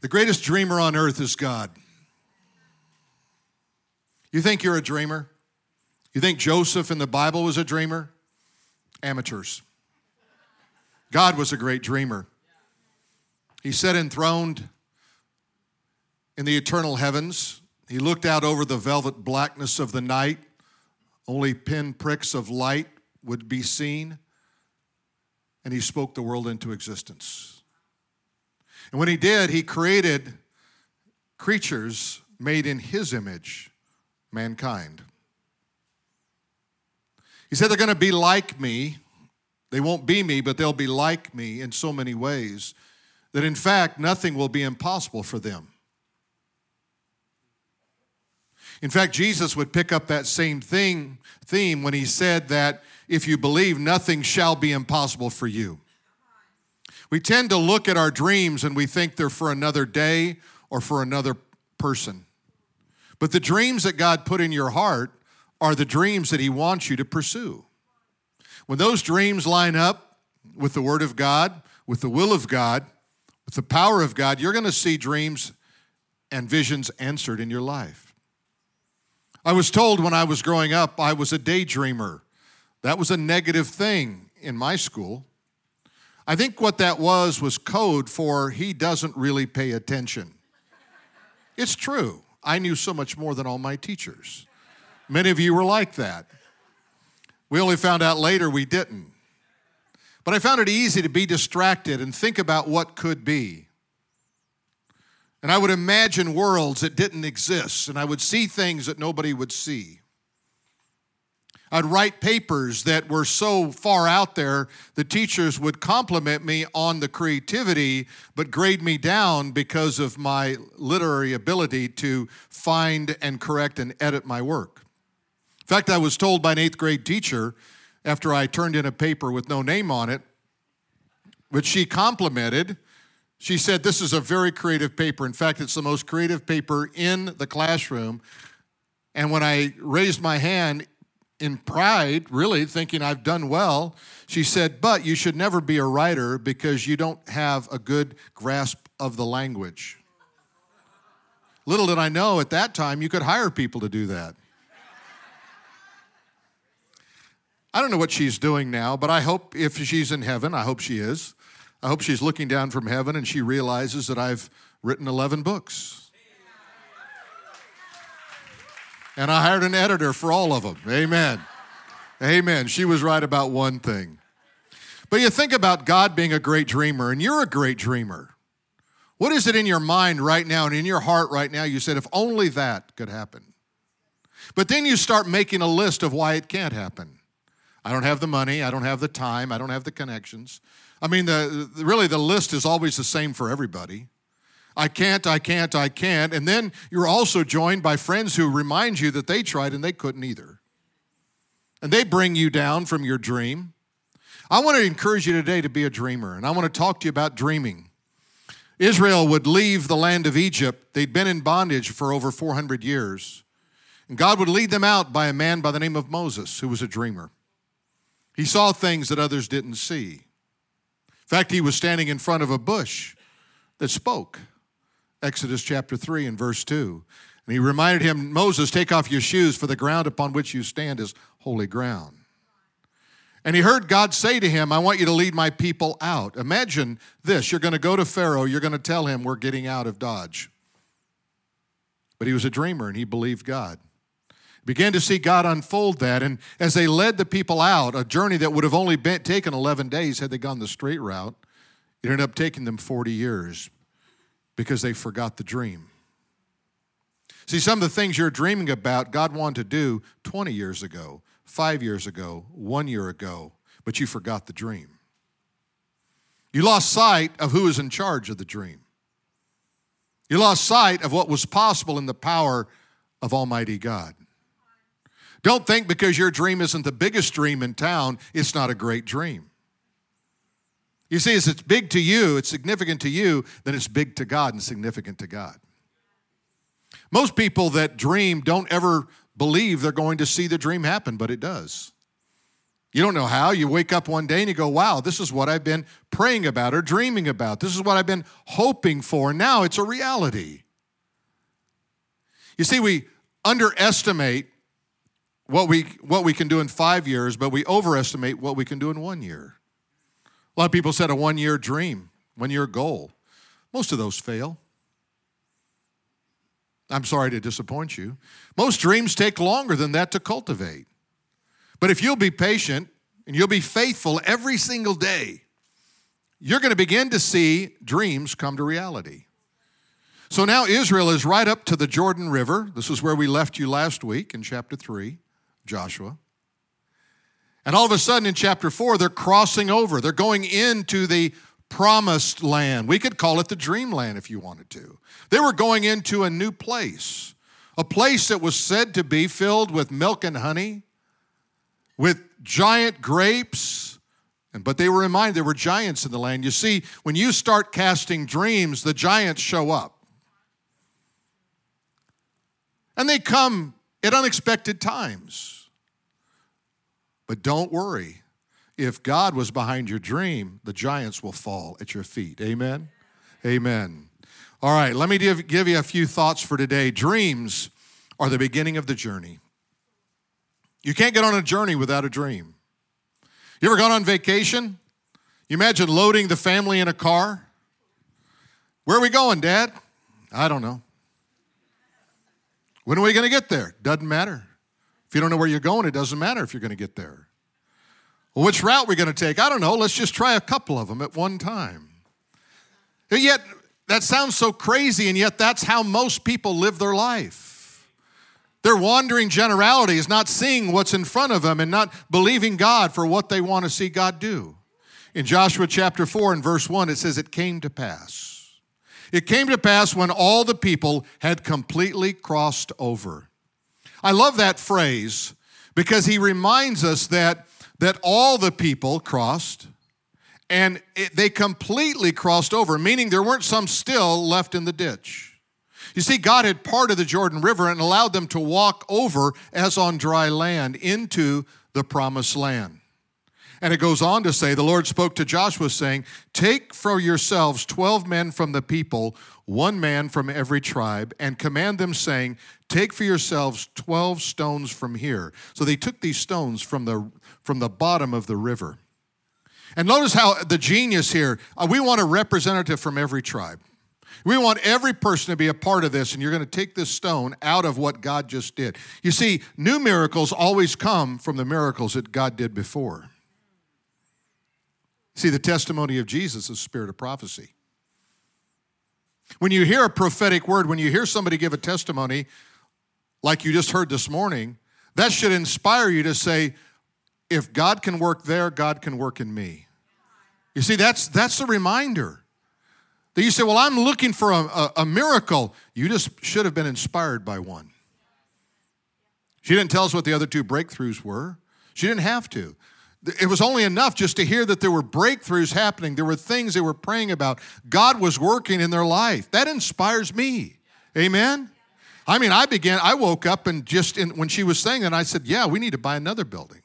The greatest dreamer on earth is God. You think you're a dreamer? You think Joseph in the Bible was a dreamer? Amateurs. God was a great dreamer. He sat enthroned in the eternal heavens. He looked out over the velvet blackness of the night. Only pinpricks of light would be seen. And he spoke the world into existence. And when he did, he created creatures made in his image, mankind. He said they're going to be like me. They won't be me, but they'll be like me in so many ways that in fact nothing will be impossible for them. In fact, Jesus would pick up that same thing theme when he said that if you believe, nothing shall be impossible for you. We tend to look at our dreams and we think they're for another day or for another person. But the dreams that God put in your heart are the dreams that He wants you to pursue. When those dreams line up with the Word of God, with the will of God, with the power of God, you're going to see dreams and visions answered in your life. I was told when I was growing up I was a daydreamer. That was a negative thing in my school. I think what that was was code for he doesn't really pay attention. It's true. I knew so much more than all my teachers. Many of you were like that. We only found out later we didn't. But I found it easy to be distracted and think about what could be. And I would imagine worlds that didn't exist, and I would see things that nobody would see. I'd write papers that were so far out there, the teachers would compliment me on the creativity, but grade me down because of my literary ability to find and correct and edit my work. In fact, I was told by an eighth grade teacher after I turned in a paper with no name on it, which she complimented. She said, This is a very creative paper. In fact, it's the most creative paper in the classroom. And when I raised my hand in pride, really thinking I've done well, she said, But you should never be a writer because you don't have a good grasp of the language. Little did I know at that time you could hire people to do that. I don't know what she's doing now, but I hope if she's in heaven, I hope she is. I hope she's looking down from heaven and she realizes that I've written 11 books. And I hired an editor for all of them. Amen. Amen. She was right about one thing. But you think about God being a great dreamer, and you're a great dreamer. What is it in your mind right now and in your heart right now? You said, if only that could happen. But then you start making a list of why it can't happen. I don't have the money. I don't have the time. I don't have the connections. I mean, the, really, the list is always the same for everybody. I can't, I can't, I can't. And then you're also joined by friends who remind you that they tried and they couldn't either. And they bring you down from your dream. I want to encourage you today to be a dreamer, and I want to talk to you about dreaming. Israel would leave the land of Egypt. They'd been in bondage for over 400 years. And God would lead them out by a man by the name of Moses, who was a dreamer. He saw things that others didn't see. In fact, he was standing in front of a bush that spoke. Exodus chapter 3 and verse 2. And he reminded him, Moses, take off your shoes, for the ground upon which you stand is holy ground. And he heard God say to him, I want you to lead my people out. Imagine this you're going to go to Pharaoh, you're going to tell him we're getting out of Dodge. But he was a dreamer and he believed God. Began to see God unfold that. And as they led the people out, a journey that would have only been, taken 11 days had they gone the straight route, it ended up taking them 40 years because they forgot the dream. See, some of the things you're dreaming about, God wanted to do 20 years ago, five years ago, one year ago, but you forgot the dream. You lost sight of who is in charge of the dream. You lost sight of what was possible in the power of Almighty God. Don't think because your dream isn't the biggest dream in town, it's not a great dream. You see, as it's big to you, it's significant to you, then it's big to God and significant to God. Most people that dream don't ever believe they're going to see the dream happen, but it does. You don't know how. You wake up one day and you go, wow, this is what I've been praying about or dreaming about. This is what I've been hoping for. Now it's a reality. You see, we underestimate what we, what we can do in five years, but we overestimate what we can do in one year. A lot of people said a one year dream, one year goal. Most of those fail. I'm sorry to disappoint you. Most dreams take longer than that to cultivate. But if you'll be patient and you'll be faithful every single day, you're going to begin to see dreams come to reality. So now Israel is right up to the Jordan River. This is where we left you last week in chapter 3, Joshua. And all of a sudden in chapter 4, they're crossing over. They're going into the promised land. We could call it the dreamland if you wanted to. They were going into a new place, a place that was said to be filled with milk and honey, with giant grapes. But they were reminded there were giants in the land. You see, when you start casting dreams, the giants show up. And they come at unexpected times. But don't worry. If God was behind your dream, the giants will fall at your feet. Amen? Amen. All right, let me give, give you a few thoughts for today. Dreams are the beginning of the journey. You can't get on a journey without a dream. You ever gone on vacation? You imagine loading the family in a car? Where are we going, Dad? I don't know. When are we going to get there? Doesn't matter. If you don't know where you're going, it doesn't matter if you're going to get there. Well, which route we're going to take? I don't know. Let's just try a couple of them at one time. And yet, that sounds so crazy, and yet that's how most people live their life. Their wandering generality is not seeing what's in front of them and not believing God for what they want to see God do. In Joshua chapter 4 and verse 1, it says, It came to pass. It came to pass when all the people had completely crossed over. I love that phrase because he reminds us that, that all the people crossed and it, they completely crossed over, meaning there weren't some still left in the ditch. You see, God had parted the Jordan River and allowed them to walk over as on dry land into the promised land. And it goes on to say, the Lord spoke to Joshua, saying, Take for yourselves 12 men from the people, one man from every tribe, and command them, saying, Take for yourselves 12 stones from here. So they took these stones from the, from the bottom of the river. And notice how the genius here, uh, we want a representative from every tribe. We want every person to be a part of this, and you're going to take this stone out of what God just did. You see, new miracles always come from the miracles that God did before. See, the testimony of Jesus is spirit of prophecy. When you hear a prophetic word, when you hear somebody give a testimony, like you just heard this morning, that should inspire you to say, if God can work there, God can work in me. You see, that's, that's the reminder. That you say, Well, I'm looking for a, a, a miracle. You just should have been inspired by one. She didn't tell us what the other two breakthroughs were. She didn't have to. It was only enough just to hear that there were breakthroughs happening. There were things they were praying about. God was working in their life. That inspires me. Amen? I mean, I began, I woke up and just in, when she was saying that, I said, Yeah, we need to buy another building.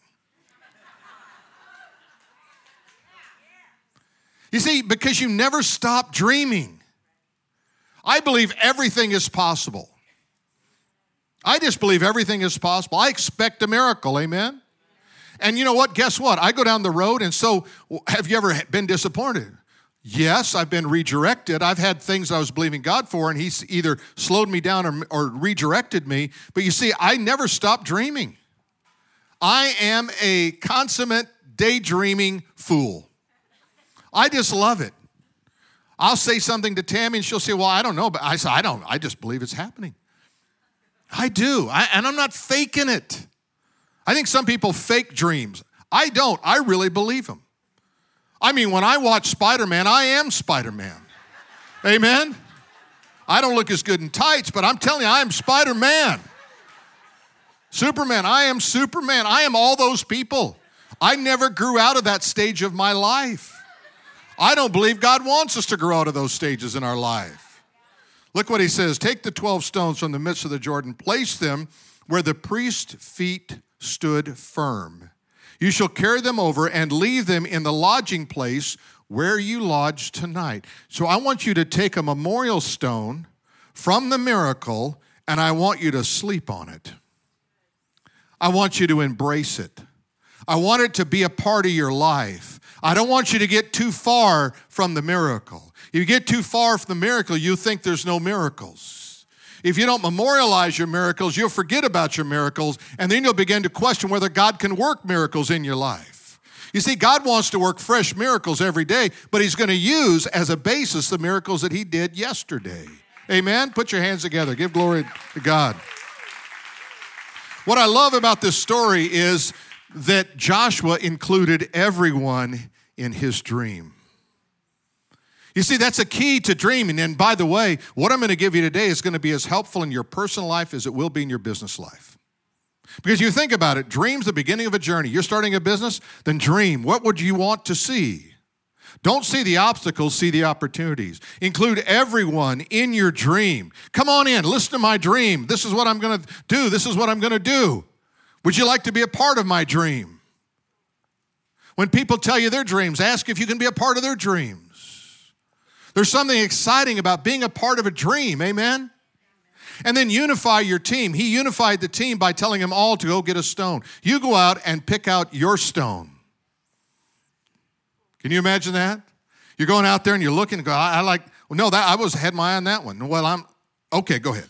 You see, because you never stop dreaming. I believe everything is possible. I just believe everything is possible. I expect a miracle, amen? And you know what? Guess what? I go down the road, and so have you ever been disappointed? Yes, I've been redirected. I've had things I was believing God for, and He's either slowed me down or, or redirected me. But you see, I never stop dreaming. I am a consummate daydreaming fool. I just love it. I'll say something to Tammy and she'll say, Well, I don't know, but I say, I don't, I just believe it's happening. I do, I, and I'm not faking it. I think some people fake dreams. I don't, I really believe them. I mean, when I watch Spider Man, I am Spider Man. Amen? I don't look as good in tights, but I'm telling you, I am Spider Man. Superman, I am Superman. I am all those people. I never grew out of that stage of my life. I don't believe God wants us to grow out of those stages in our life. Look what he says Take the 12 stones from the midst of the Jordan, place them where the priest's feet stood firm. You shall carry them over and leave them in the lodging place where you lodge tonight. So I want you to take a memorial stone from the miracle and I want you to sleep on it. I want you to embrace it. I want it to be a part of your life. I don't want you to get too far from the miracle. If you get too far from the miracle, you think there's no miracles. If you don't memorialize your miracles, you'll forget about your miracles, and then you'll begin to question whether God can work miracles in your life. You see, God wants to work fresh miracles every day, but He's going to use as a basis the miracles that He did yesterday. Amen? Put your hands together. Give glory to God. What I love about this story is that Joshua included everyone in his dream. You see, that's a key to dreaming. And by the way, what I'm going to give you today is going to be as helpful in your personal life as it will be in your business life. Because you think about it, dream's the beginning of a journey. You're starting a business, then dream. What would you want to see? Don't see the obstacles, see the opportunities. Include everyone in your dream. Come on in, listen to my dream. This is what I'm going to do. This is what I'm going to do. Would you like to be a part of my dream? When people tell you their dreams, ask if you can be a part of their dreams. There's something exciting about being a part of a dream, amen? And then unify your team. He unified the team by telling them all to go get a stone. You go out and pick out your stone. Can you imagine that? You're going out there and you're looking and go, I, I like, well, no, that I was had my eye on that one. Well, I'm okay, go ahead.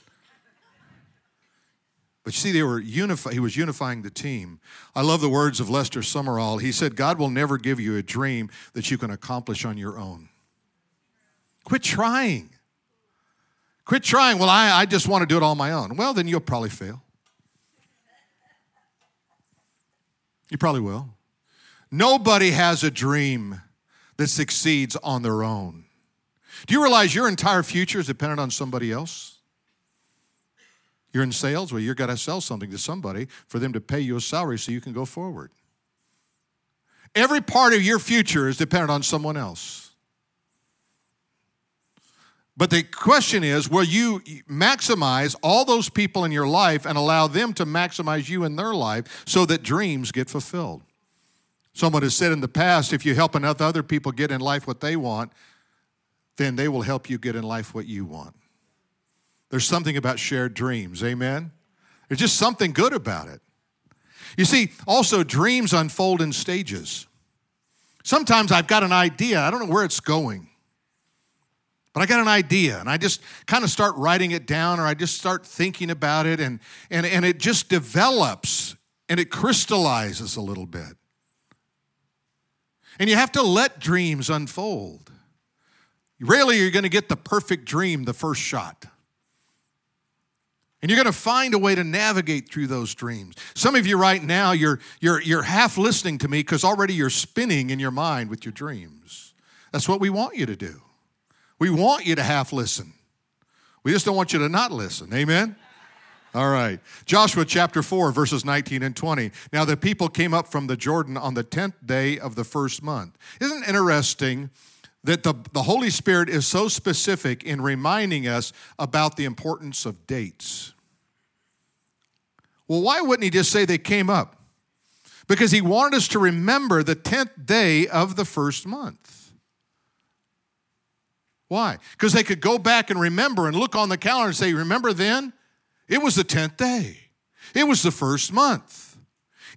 But you see, they were unify, he was unifying the team. I love the words of Lester Sumrall. He said, God will never give you a dream that you can accomplish on your own. Quit trying. Quit trying. Well, I, I just want to do it on my own. Well, then you'll probably fail. You probably will. Nobody has a dream that succeeds on their own. Do you realize your entire future is dependent on somebody else? You're in sales, well, you've got to sell something to somebody for them to pay you a salary so you can go forward. Every part of your future is dependent on someone else. But the question is will you maximize all those people in your life and allow them to maximize you in their life so that dreams get fulfilled? Someone has said in the past if you help enough other people get in life what they want, then they will help you get in life what you want. There's something about shared dreams, amen? There's just something good about it. You see, also, dreams unfold in stages. Sometimes I've got an idea, I don't know where it's going, but I got an idea and I just kind of start writing it down or I just start thinking about it and, and, and it just develops and it crystallizes a little bit. And you have to let dreams unfold. Rarely you're going to get the perfect dream the first shot. And you're going to find a way to navigate through those dreams. Some of you right now, you're, you're, you're half listening to me because already you're spinning in your mind with your dreams. That's what we want you to do. We want you to half listen. We just don't want you to not listen. Amen? All right. Joshua chapter 4, verses 19 and 20. Now the people came up from the Jordan on the 10th day of the first month. Isn't it interesting that the, the Holy Spirit is so specific in reminding us about the importance of dates? Well, why wouldn't he just say they came up? Because he wanted us to remember the 10th day of the first month. Why? Because they could go back and remember and look on the calendar and say, Remember then? It was the 10th day, it was the first month.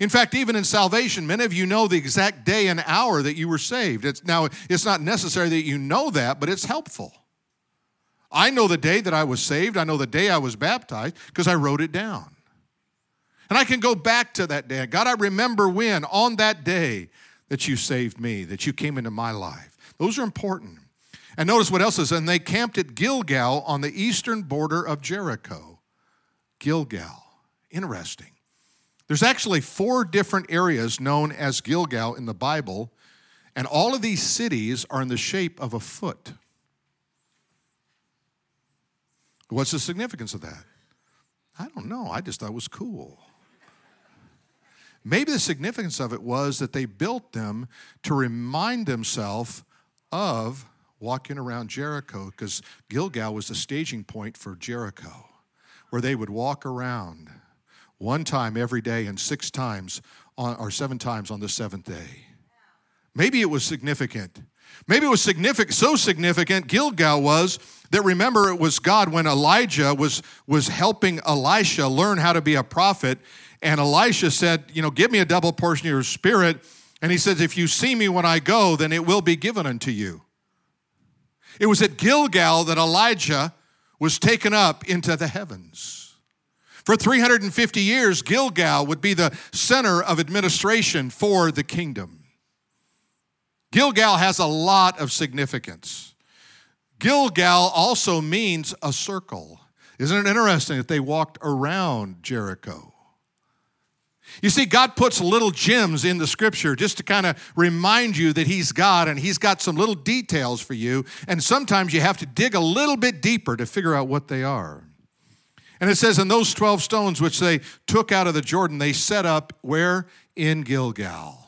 In fact, even in salvation, many of you know the exact day and hour that you were saved. It's, now, it's not necessary that you know that, but it's helpful. I know the day that I was saved. I know the day I was baptized because I wrote it down. And I can go back to that day. God, I remember when, on that day, that you saved me, that you came into my life. Those are important. And notice what else is, and they camped at Gilgal on the eastern border of Jericho. Gilgal. Interesting. There's actually four different areas known as Gilgal in the Bible, and all of these cities are in the shape of a foot. What's the significance of that? I don't know. I just thought it was cool. Maybe the significance of it was that they built them to remind themselves of walking around Jericho, because Gilgal was the staging point for Jericho, where they would walk around, one time every day and six times on, or seven times on the seventh day. Maybe it was significant. Maybe it was significant, so significant, Gilgal was, that remember it was God when Elijah was, was helping Elisha learn how to be a prophet. And Elisha said, You know, give me a double portion of your spirit. And he says, If you see me when I go, then it will be given unto you. It was at Gilgal that Elijah was taken up into the heavens. For 350 years, Gilgal would be the center of administration for the kingdom. Gilgal has a lot of significance. Gilgal also means a circle. Isn't it interesting that they walked around Jericho? You see, God puts little gems in the scripture just to kind of remind you that He's God and He's got some little details for you. And sometimes you have to dig a little bit deeper to figure out what they are. And it says, And those 12 stones which they took out of the Jordan, they set up where? In Gilgal.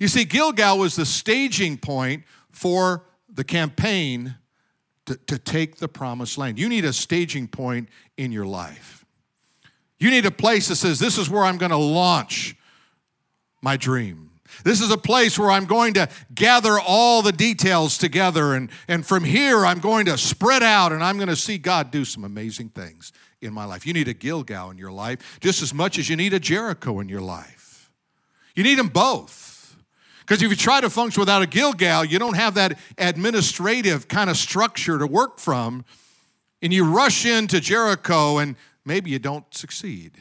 You see, Gilgal was the staging point for the campaign to, to take the promised land. You need a staging point in your life. You need a place that says, This is where I'm going to launch my dream. This is a place where I'm going to gather all the details together. And, and from here, I'm going to spread out and I'm going to see God do some amazing things in my life. You need a Gilgal in your life just as much as you need a Jericho in your life. You need them both. Because if you try to function without a Gilgal, you don't have that administrative kind of structure to work from. And you rush into Jericho and maybe you don't succeed.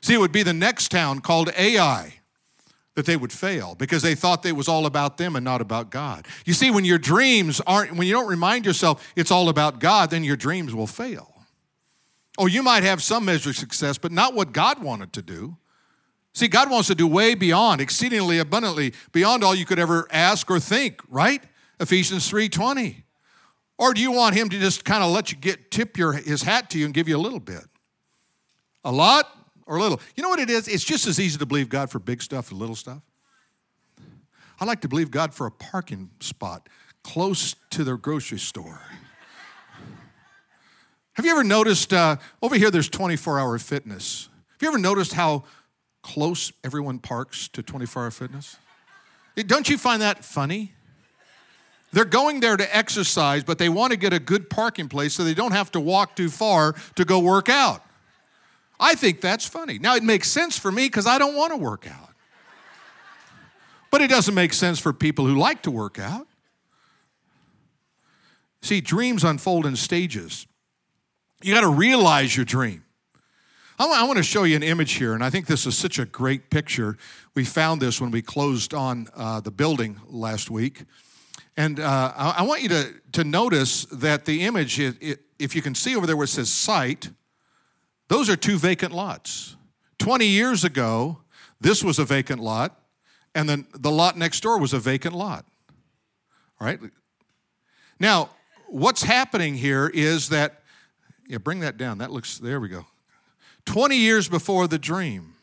See, it would be the next town called Ai that they would fail because they thought it was all about them and not about God. You see, when your dreams aren't, when you don't remind yourself it's all about God, then your dreams will fail. Oh, you might have some measure of success, but not what God wanted to do. See, God wants to do way beyond, exceedingly abundantly, beyond all you could ever ask or think, right? Ephesians 3:20. Or do you want him to just kind of let you get tip your his hat to you and give you a little bit? A lot or a little. You know what it is? It's just as easy to believe God for big stuff as little stuff. I like to believe God for a parking spot close to their grocery store. Have you ever noticed uh, over here there's 24 hour fitness? Have you ever noticed how close everyone parks to 24 hour fitness? Don't you find that funny? They're going there to exercise, but they want to get a good parking place so they don't have to walk too far to go work out. I think that's funny. Now, it makes sense for me because I don't want to work out. But it doesn't make sense for people who like to work out. See, dreams unfold in stages. You got to realize your dream. I want to show you an image here, and I think this is such a great picture. We found this when we closed on uh, the building last week. And uh, I want you to, to notice that the image, it, it, if you can see over there where it says site, those are two vacant lots. 20 years ago, this was a vacant lot, and then the lot next door was a vacant lot. All right? Now, what's happening here is that, yeah, bring that down. That looks, there we go. 20 years before the dream.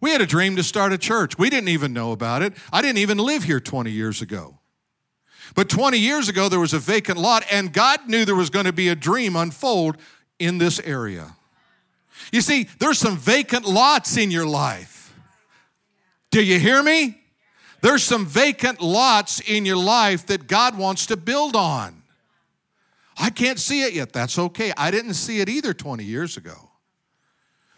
We had a dream to start a church. We didn't even know about it. I didn't even live here 20 years ago. But 20 years ago, there was a vacant lot, and God knew there was going to be a dream unfold in this area. You see, there's some vacant lots in your life. Do you hear me? There's some vacant lots in your life that God wants to build on. I can't see it yet. That's okay. I didn't see it either 20 years ago.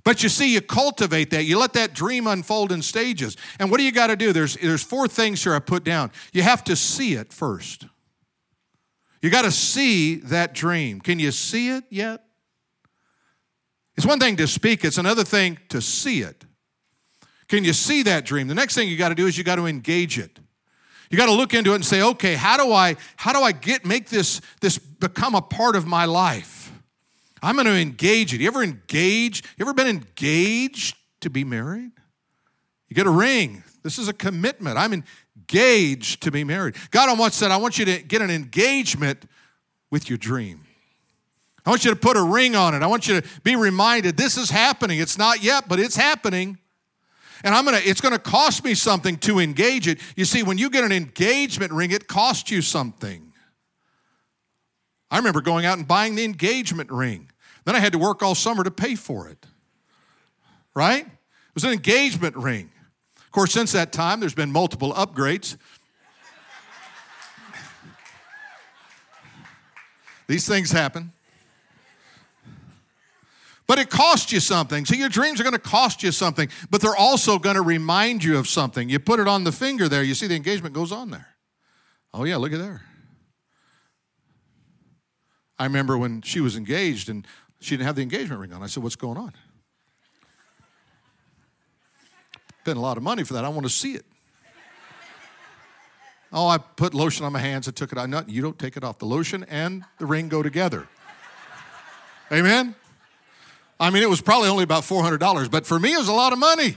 But you see, you cultivate that. You let that dream unfold in stages. And what do you got to do? There's, there's four things here I put down. You have to see it first. You got to see that dream. Can you see it yet? It's one thing to speak, it's another thing to see it. Can you see that dream? The next thing you got to do is you got to engage it. You got to look into it and say, okay, how do I how do I get make this this become a part of my life? I'm going to engage it. You ever engage? You ever been engaged to be married? You get a ring. This is a commitment. I'm engaged to be married. God once said, I want you to get an engagement with your dream. I want you to put a ring on it. I want you to be reminded this is happening. It's not yet, but it's happening. And I'm gonna, it's gonna cost me something to engage it. You see, when you get an engagement ring, it costs you something. I remember going out and buying the engagement ring. Then I had to work all summer to pay for it. right? It was an engagement ring. Of course, since that time, there's been multiple upgrades. These things happen. But it costs you something. So your dreams are going to cost you something, but they're also going to remind you of something. You put it on the finger there, you see the engagement goes on there. Oh, yeah, look at there. I remember when she was engaged and she didn't have the engagement ring on. I said, What's going on? Spent a lot of money for that. I want to see it. Oh, I put lotion on my hands and took it out. No, you don't take it off. The lotion and the ring go together. Amen? I mean, it was probably only about $400, but for me, it was a lot of money.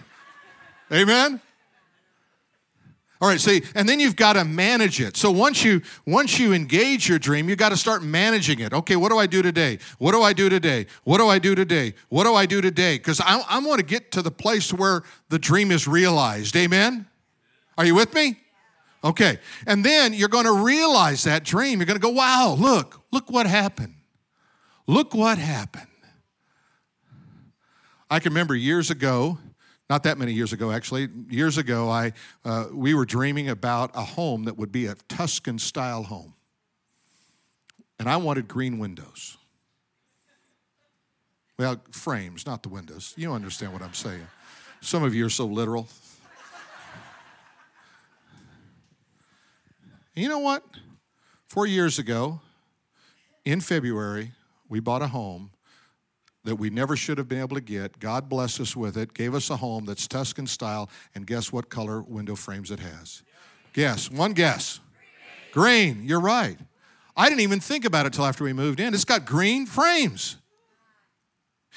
Amen? All right, see, and then you've got to manage it. So once you once you engage your dream, you got to start managing it. Okay, what do I do today? What do I do today? What do I do today? What do I do today? Because I, I want to get to the place where the dream is realized. Amen? Are you with me? Okay. And then you're going to realize that dream. You're going to go, wow, look, look what happened. Look what happened. I can remember years ago, not that many years ago actually, years ago, I, uh, we were dreaming about a home that would be a Tuscan style home. And I wanted green windows. Well, frames, not the windows. You understand what I'm saying. Some of you are so literal. you know what? Four years ago, in February, we bought a home that we never should have been able to get. God blessed us with it, gave us a home that's Tuscan style, and guess what color window frames it has? Guess, one guess. Green, green you're right. I didn't even think about it till after we moved in. It's got green frames.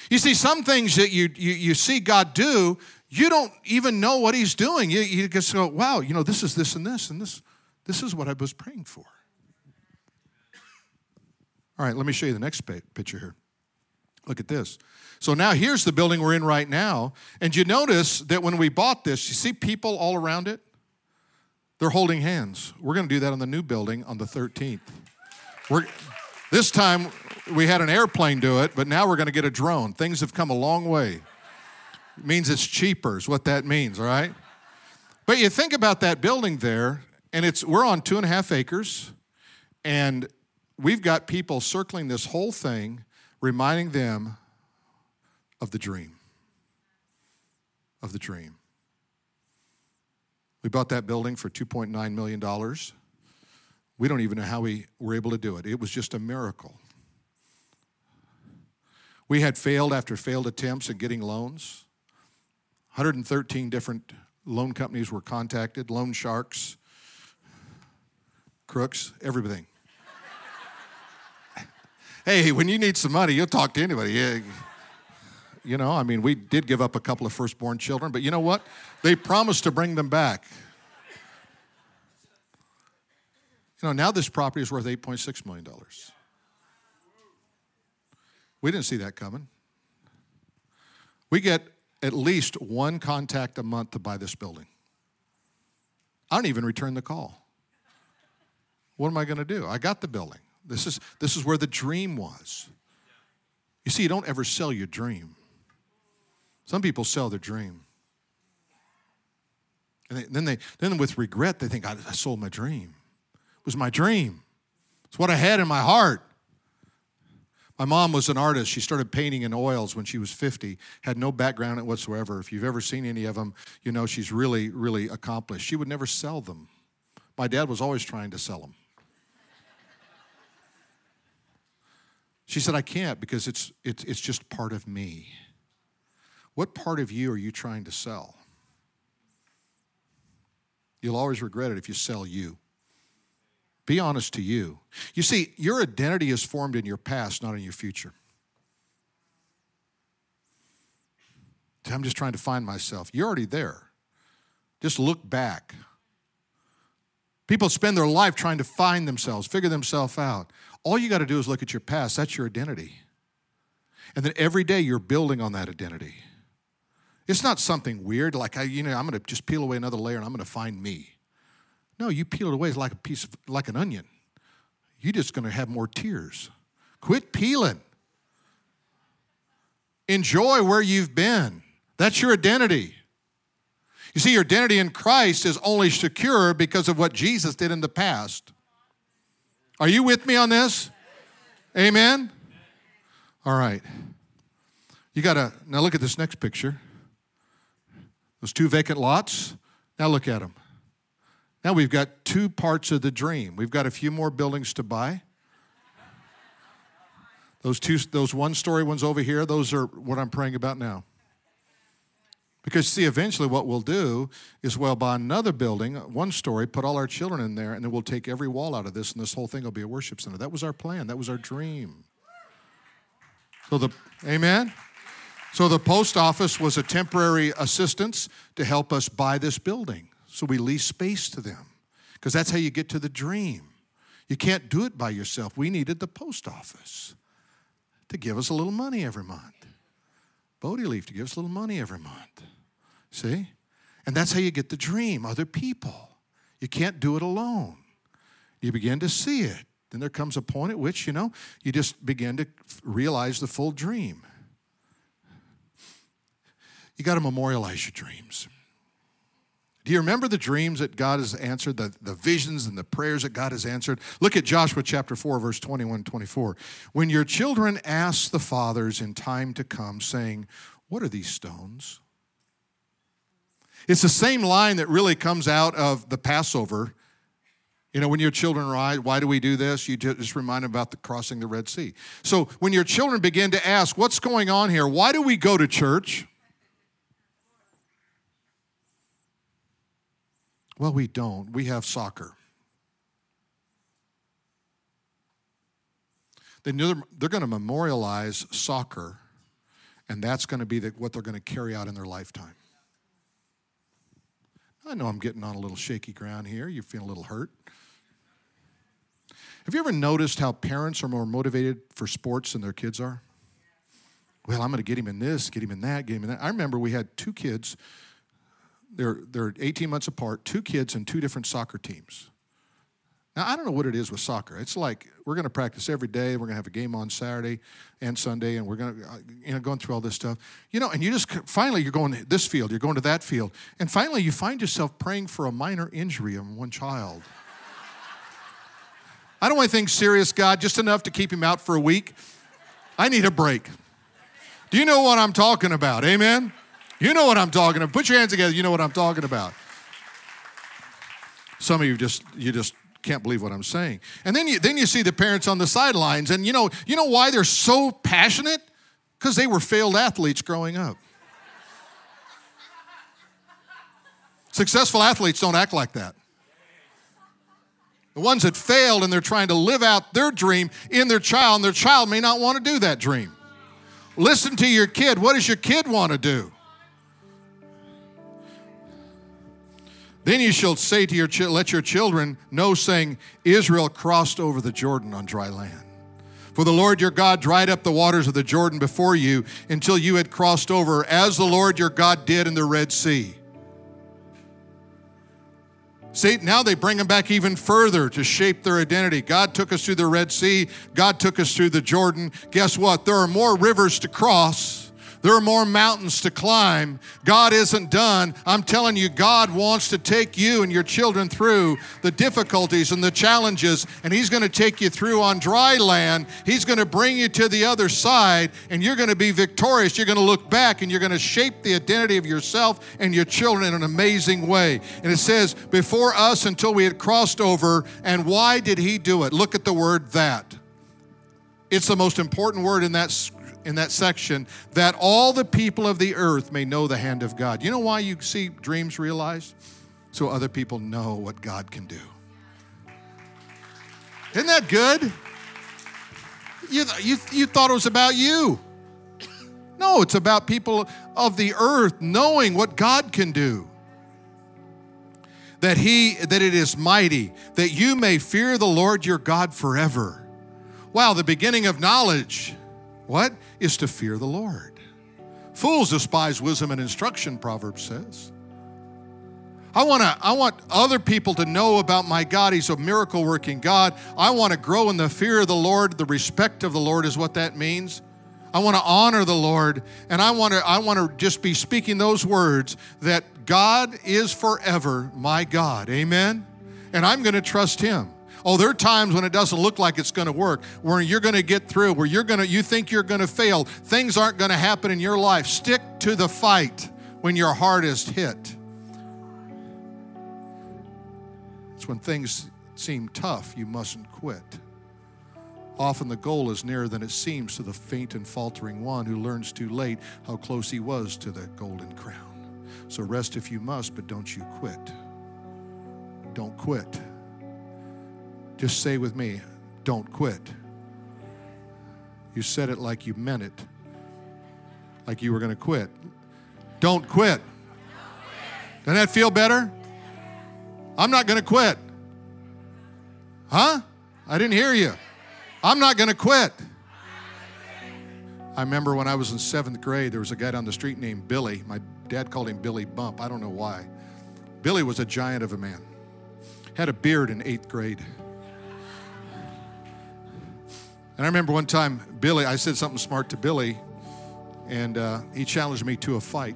You see, some things that you, you, you see God do, you don't even know what He's doing. You, you just go, wow, you know, this is this and this, and this, this is what I was praying for. All right, let me show you the next picture here. Look at this. So now here's the building we're in right now. And you notice that when we bought this, you see people all around it? They're holding hands. We're going to do that on the new building on the 13th. We're, this time we had an airplane do it, but now we're going to get a drone. Things have come a long way. It means it's cheaper, is what that means, right? But you think about that building there, and it's we're on two and a half acres, and we've got people circling this whole thing reminding them of the dream. Of the dream. We bought that building for $2.9 million. We don't even know how we were able to do it. It was just a miracle. We had failed after failed attempts at getting loans. 113 different loan companies were contacted, loan sharks, crooks, everything hey, when you need some money, you'll talk to anybody. You know, I mean, we did give up a couple of firstborn children, but you know what? They promised to bring them back. You know, now this property is worth $8.6 million. We didn't see that coming. We get at least one contact a month to buy this building. I don't even return the call. What am I going to do? I got the building. This is, this is where the dream was. You see, you don't ever sell your dream. Some people sell their dream. And they, then they then with regret they think I, I sold my dream. It was my dream. It's what I had in my heart. My mom was an artist. She started painting in oils when she was 50, had no background whatsoever. If you've ever seen any of them, you know she's really, really accomplished. She would never sell them. My dad was always trying to sell them. She said, I can't because it's, it's, it's just part of me. What part of you are you trying to sell? You'll always regret it if you sell you. Be honest to you. You see, your identity is formed in your past, not in your future. I'm just trying to find myself. You're already there. Just look back. People spend their life trying to find themselves, figure themselves out. All you got to do is look at your past. That's your identity. And then every day you're building on that identity. It's not something weird like I, you know, I'm going to just peel away another layer and I'm going to find me. No, you peel it away like a piece of like an onion. You're just going to have more tears. Quit peeling. Enjoy where you've been. That's your identity. You see, your identity in Christ is only secure because of what Jesus did in the past. Are you with me on this? Amen? All right. You got to, now look at this next picture. Those two vacant lots. Now look at them. Now we've got two parts of the dream. We've got a few more buildings to buy. Those two, those one story ones over here, those are what I'm praying about now. Because, see, eventually what we'll do is we'll buy another building, one story, put all our children in there, and then we'll take every wall out of this, and this whole thing will be a worship center. That was our plan, that was our dream. So, the, amen? So, the post office was a temporary assistance to help us buy this building. So, we lease space to them, because that's how you get to the dream. You can't do it by yourself. We needed the post office to give us a little money every month. Bodie Leaf to give us a little money every month. See? And that's how you get the dream other people. You can't do it alone. You begin to see it. Then there comes a point at which, you know, you just begin to realize the full dream. You got to memorialize your dreams. Do you remember the dreams that God has answered, the, the visions and the prayers that God has answered? Look at Joshua chapter 4, verse 21 24. When your children ask the fathers in time to come, saying, What are these stones? It's the same line that really comes out of the Passover. You know, when your children rise, why do we do this? You just remind them about the crossing the Red Sea. So when your children begin to ask, What's going on here? Why do we go to church? Well, we don't. We have soccer. Then they're, going to memorialize soccer, and that's going to be what they're going to carry out in their lifetime. I know I'm getting on a little shaky ground here. You feel a little hurt. Have you ever noticed how parents are more motivated for sports than their kids are? Well, I'm going to get him in this, get him in that, get him in that. I remember we had two kids they're, they're 18 months apart, two kids and two different soccer teams. Now, I don't know what it is with soccer. It's like we're going to practice every day. We're going to have a game on Saturday and Sunday, and we're going to, uh, you know, going through all this stuff. You know, and you just finally you're going to this field, you're going to that field, and finally you find yourself praying for a minor injury on one child. I don't want anything serious, God, just enough to keep him out for a week. I need a break. Do you know what I'm talking about? Amen? You know what I'm talking about. Put your hands together. You know what I'm talking about. Some of you just you just can't believe what I'm saying. And then you then you see the parents on the sidelines, and you know you know why they're so passionate? Because they were failed athletes growing up. Successful athletes don't act like that. The ones that failed and they're trying to live out their dream in their child, and their child may not want to do that dream. Listen to your kid. What does your kid want to do? Then you shall say to your let your children know, saying, Israel crossed over the Jordan on dry land. For the Lord your God dried up the waters of the Jordan before you until you had crossed over, as the Lord your God did in the Red Sea. See, now they bring them back even further to shape their identity. God took us through the Red Sea, God took us through the Jordan. Guess what? There are more rivers to cross there are more mountains to climb. God isn't done. I'm telling you, God wants to take you and your children through the difficulties and the challenges, and He's going to take you through on dry land. He's going to bring you to the other side, and you're going to be victorious. You're going to look back and you're going to shape the identity of yourself and your children in an amazing way. And it says, Before us until we had crossed over, and why did He do it? Look at the word that. It's the most important word in that in that section that all the people of the earth may know the hand of God. You know why you see dreams realized? So other people know what God can do. Isn't that good? You, you, you thought it was about you. No, it's about people of the earth knowing what God can do. That he that it is mighty, that you may fear the Lord your God forever. Wow, the beginning of knowledge. What? Is to fear the Lord. Fools despise wisdom and instruction, Proverbs says. I want to I want other people to know about my God. He's a miracle working God. I want to grow in the fear of the Lord. The respect of the Lord is what that means. I want to honor the Lord, and I want to I want to just be speaking those words that God is forever my God. Amen. And I'm going to trust him. Oh, there are times when it doesn't look like it's going to work, where you're going to get through, where you're going to you think you're going to fail. Things aren't going to happen in your life. Stick to the fight when your hardest hit. It's when things seem tough, you mustn't quit. Often the goal is nearer than it seems to the faint and faltering one who learns too late how close he was to the golden crown. So rest if you must, but don't you quit. Don't quit. Just say with me, don't quit. You said it like you meant it, like you were going to quit. Don't quit. Doesn't that feel better? I'm not going to quit. Huh? I didn't hear you. I'm not going to quit. I remember when I was in seventh grade, there was a guy down the street named Billy. My dad called him Billy Bump. I don't know why. Billy was a giant of a man, had a beard in eighth grade. And I remember one time, Billy, I said something smart to Billy, and uh, he challenged me to a fight.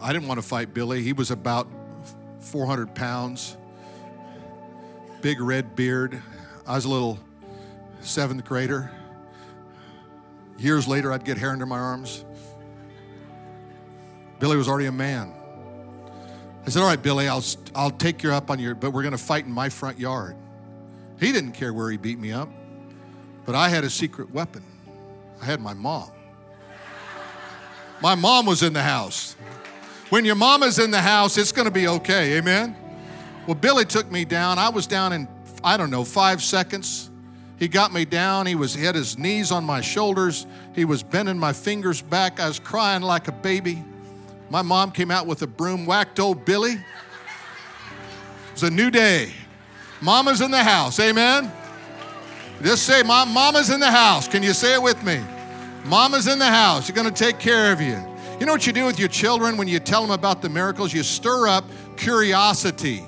I didn't want to fight Billy. He was about 400 pounds, big red beard. I was a little seventh grader. Years later, I'd get hair under my arms. Billy was already a man. I said, All right, Billy, I'll, I'll take you up on your, but we're going to fight in my front yard. He didn't care where he beat me up, but I had a secret weapon. I had my mom. My mom was in the house. When your mama's in the house, it's going to be okay. Amen? Well, Billy took me down. I was down in, I don't know, five seconds. He got me down. He was he had his knees on my shoulders. He was bending my fingers back. I was crying like a baby. My mom came out with a broom, whacked old Billy. It was a new day. Mama's in the house. Amen. Just say, Mama's in the house. Can you say it with me? Mama's in the house. You're going to take care of you. You know what you do with your children when you tell them about the miracles? You stir up curiosity.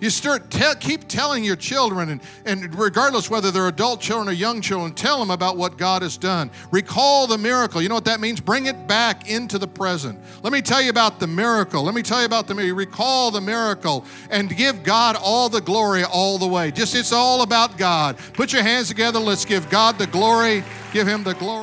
You start te- keep telling your children, and, and regardless whether they're adult children or young children, tell them about what God has done. Recall the miracle. You know what that means? Bring it back into the present. Let me tell you about the miracle. Let me tell you about the miracle. Recall the miracle and give God all the glory all the way. Just it's all about God. Put your hands together. Let's give God the glory. Give Him the glory.